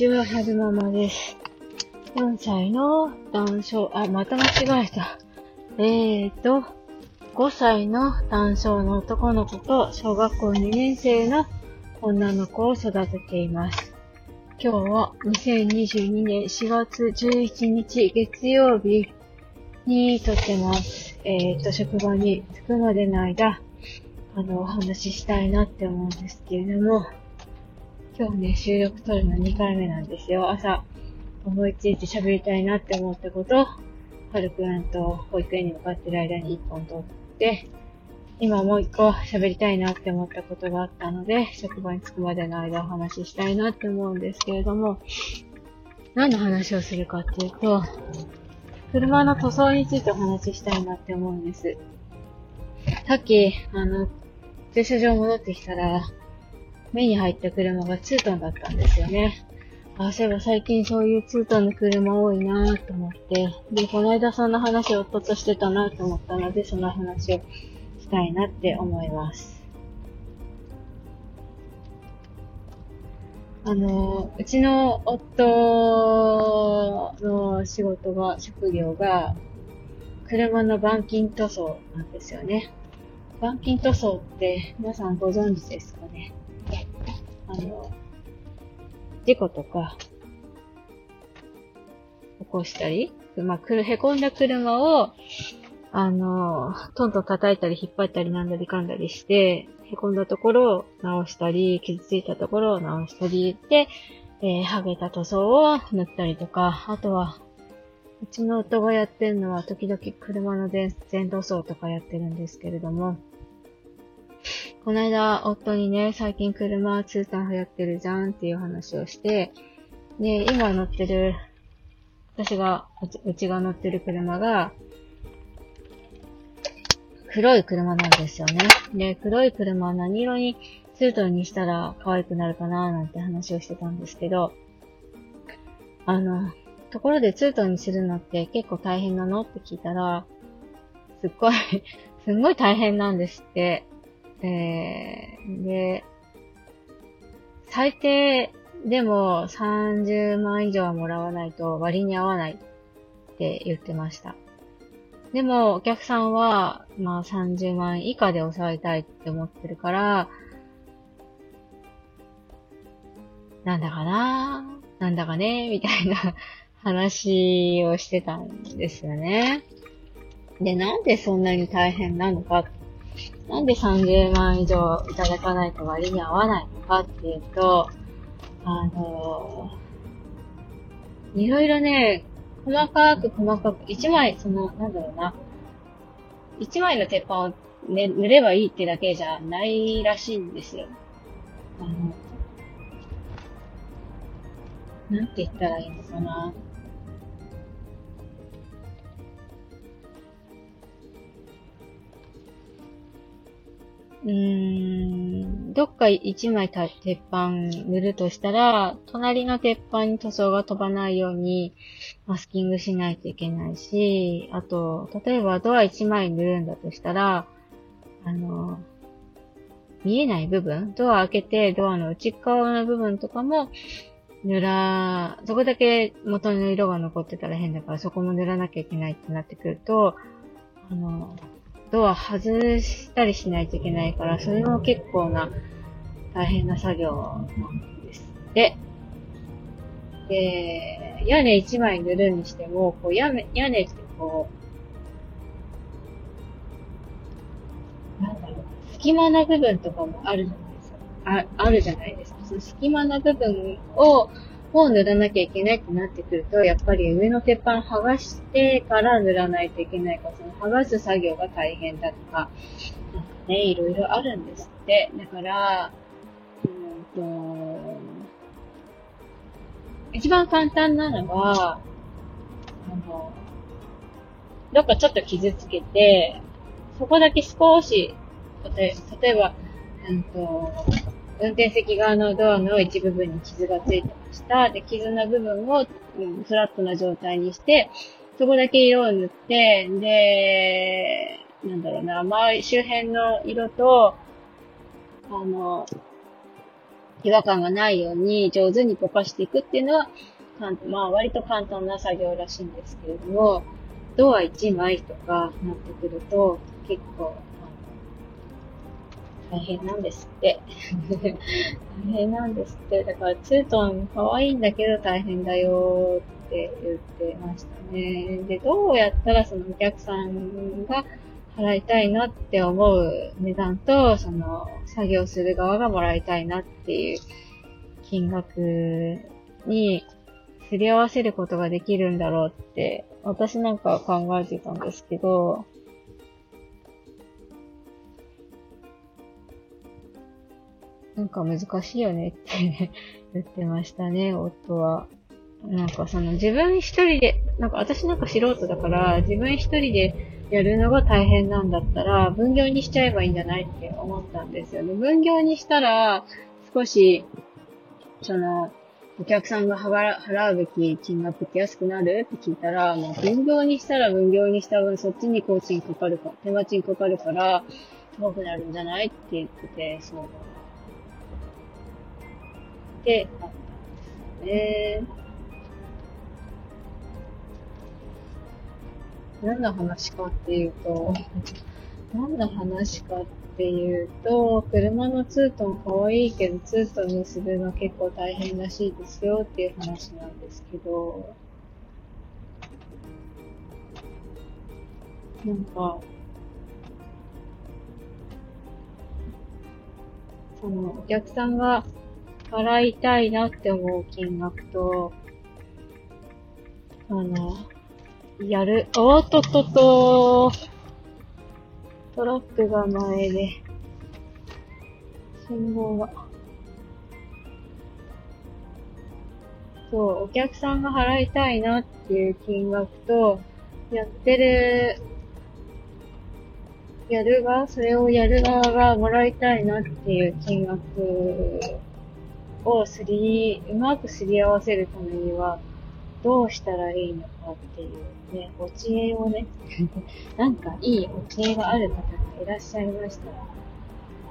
ちは、はるままです。4歳の男性、あ、また間違えた。えーと、5歳の男性の男の子と小学校2年生の女の子を育てています。今日は2022年4月11日月曜日に撮ってます。えーと、職場に着くまでの間、あの、お話ししたいなって思うんですけれども、今日ね、収録撮るの2回目なんですよ。朝、思いついて喋りたいなって思ったこと、はるくんと保育園に向かってる間に1本撮って、今もう1個喋りたいなって思ったことがあったので、職場に着くまでの間お話ししたいなって思うんですけれども、何の話をするかっていうと、車の塗装についてお話ししたいなって思うんです。さっき、あの、駐車場戻ってきたら、目に入った車がツートンだったんですよね。あ、そういえば最近そういうツートンの車多いなぁと思って、で、この間そんな話を夫としてたなと思ったので、その話をしたいなって思います。あの、うちの夫の仕事が、職業が、車の板金塗装なんですよね。板金塗装って皆さんご存知ですかね？あの、事故とか、起こしたり、まあ、くる、へこんだ車を、あの、トントン叩いたり引っ張ったりなんだりかんだりして、へこんだところを直したり、傷ついたところを直したりで、えー、剥げた塗装を塗ったりとか、あとは、うちの夫がやってるのは、時々車の全塗装とかやってるんですけれども、この間、夫にね、最近車通販流行ってるじゃんっていう話をして、で、今乗ってる、私が、うちが乗ってる車が、黒い車なんですよね。で、黒い車は何色にツートンにしたら可愛くなるかななんて話をしてたんですけど、あの、ところでツートンにするのって結構大変なの？って聞いたら、すっごい すんごい大変なんですって。えー、で、最低でも30万以上はもらわないと割に合わないって言ってました。でもお客さんは、まあ30万以下で抑えたいって思ってるから、なんだかななんだかねみたいな話をしてたんですよね。で、なんでそんなに大変なのかっなんで30万以上いただかないと割に合わないのかっていうと、あのー、いろいろね、細かく細かく、1枚、その、なんだろうな、1枚の鉄板を、ね、塗ればいいってだけじゃないらしいんですよ。あの、なんて言ったらいいのかな。うーん、どっか一枚鉄板塗るとしたら、隣の鉄板に塗装が飛ばないようにマスキングしないといけないし、あと、例えばドア一枚塗るんだとしたら、あの、見えない部分、ドア開けてドアの内側の部分とかも塗ら、そこだけ元の色が残ってたら変だからそこも塗らなきゃいけないってなってくると、あの、ドア外したりしないといけないから、それも結構な大変な作業なんですって。で、屋根一枚塗るにしても、こう屋根、屋根ってこう、なんだろう、隙間な部分とかもあるじゃないですか。あ、あるじゃないですか。その隙間な部分を、を塗らなきゃいけないってなってくると、やっぱり上の鉄板剥がしてから塗らないといけないか、その剥がす作業が大変だとか、なんかね、いろいろあるんですって。だから、うんと、一番簡単なのは、あの、どっかちょっと傷つけて、そこだけ少し、例えば、うんと、運転席側のドアの一部分に傷がついてました。で、傷の部分を、うん、フラットな状態にして、そこだけ色を塗って、で、なんだろうな、周り、周辺の色と、あの、違和感がないように上手にぼかしていくっていうのは、まあ割と簡単な作業らしいんですけれども、ドア1枚とかなってくると結構大変なんですって。大変なんですって。だからツートン可愛いんだけど大変だよって言ってましたね。で、どうやったらそのお客さんが払いたいなって思う値段と、その作業する側がもらいたいなっていう金額にすり合わせることができるんだろうって、私なんかは考えてたんですけど、なんか難しいよねって 言ってましたね、夫は。なんかその自分一人で、なんか私なんか素人だから、自分一人でやるのが大変なんだったら、分業にしちゃえばいいんじゃないって思ったんですよね。分業にしたら、少し、その、お客さんが払うべき金額って安くなるって聞いたら、もう分業にしたら分業にした分そっちに工賃かかるか、手間賃かかるから、高くなるんじゃないって言ってて、そう。で、あったんですね。何の話かっていうと、何の話かっていうと、車のツートン可愛いけど、ツートンにするの結構大変らしいですよっていう話なんですけど、なんか、その、お客さんが払いたいなって思う金額と、あの、やる。おっとっとっとトラックが前で、信号が。そう、お客さんが払いたいなっていう金額と、やってる、やる側、それをやる側がもらいたいなっていう金額をすり、うまくすり合わせるためには、どうしたらいいのかっていうね、お知恵をね、なんかいいお知恵がある方がいらっしゃいましたら、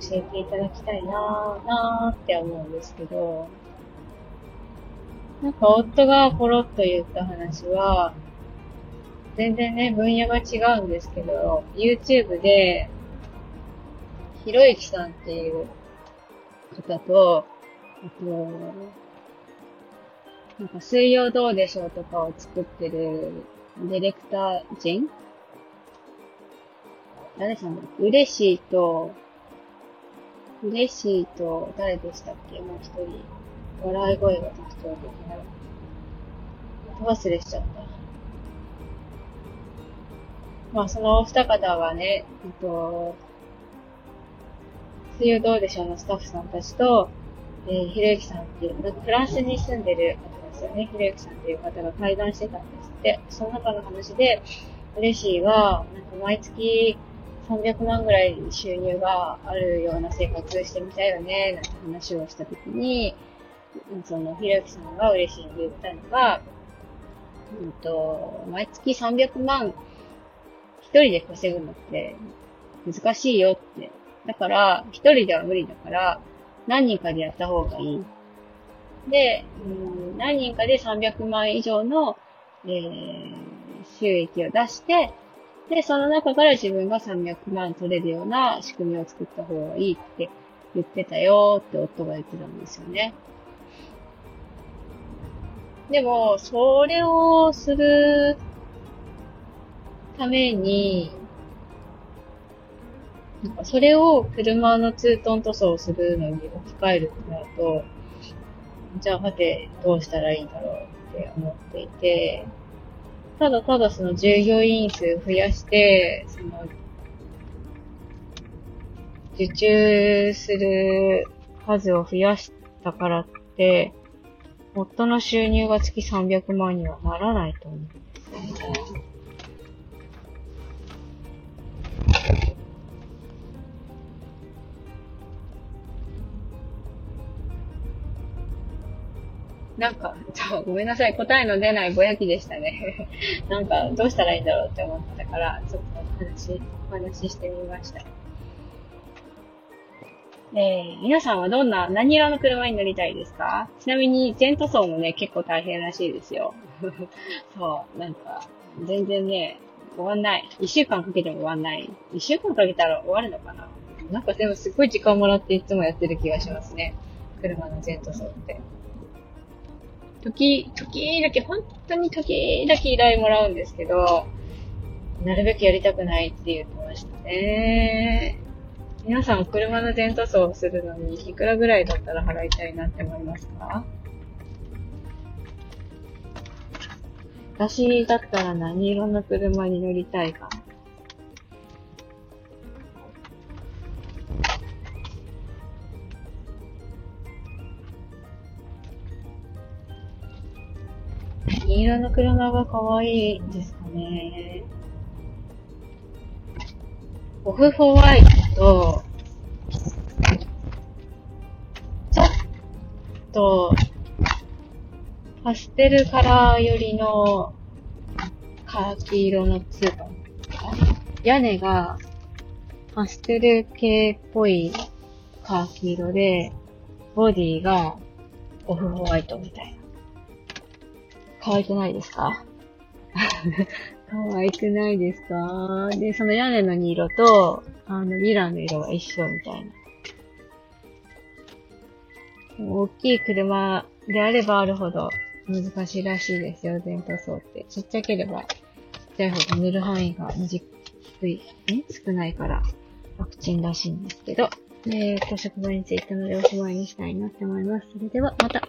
教えていただきたいなぁ、なぁって思うんですけど、なんか夫がポロッと言った話は、全然ね、分野が違うんですけど、YouTube で、ひろゆきさんっていう方と、あと、なんか水曜どうでしょうとかを作ってるディレクター陣？誰さんだっけ？嬉しいと、嬉しいと、誰でしたっけ？もう一人。笑い声が特徴的な。忘れしちゃった。まあ、そのお二方はね、えっと、水曜どうでしょうのスタッフさんたちと、えー、ひろゆきさんっていう、フランスに住んでる方ですよね。ひろゆきさんっていう方が対談してたんですって。その中の話で、嬉しいは、なんか毎月300万ぐらい収入があるような生活してみたいよね、なんて話をしたときに、その、ひろゆきさんが嬉しいって言ったのが、うんと、毎月300万一人で稼ぐのって難しいよって。だから、一人では無理だから、何人かでやった方がいい。で、何人かで300万以上の、えー、収益を出して、で、その中から自分が300万取れるような仕組みを作った方がいいって言ってたよって夫が言ってたんですよね。でも、それをするために、なんかそれを車のツートン塗装をするのに置き換えるってなると、じゃあはてどうしたらいいんだろうって思っていて、ただただその従業員数増やして、その、受注する数を増やしたからって、夫の収入が月300万にはならないと思うんですよね。なんか、ちょ、ごめんなさい。答えの出ないぼやきでしたね。なんか、どうしたらいいんだろうって思ってたから、ちょっと話、お話ししてみました。えー、皆さんはどんな、何色の車に乗りたいですか？ちなみに、全塗装もね、結構大変らしいですよ。そう、なんか、全然ね、終わんない。一週間かけても終わんない。一週間かけたら終わるのかな？なんかでもすごい時間もらっていつもやってる気がしますね。車の全塗装って。時、時々、本当に時々依頼もらうんですけど、なるべくやりたくないって言ってましたね。皆さん、車の全塗装をするのに、いくらぐらいだったら払いたいなって思いますか？私だったら何色の車に乗りたいかな。何色の車が可愛いですかね。オフホワイトと、ちょっと、パステルカラー寄りのカーキ色のツートン。屋根がパステル系っぽいカーキ色で、ボディがオフホワイトみたいな。可愛くないですか？可愛くないですか？で、その屋根の2色と、あの、ミラーの色が一緒みたいな。大きい車であればあるほど難しいらしいですよ、全塗装って。ちっちゃければ、ちっちゃいほど塗る範囲が短い、ね、少ないから楽ちんらしいんですけど、えーと、職場についてのでおしまいにしたいなって思います。それでは、また。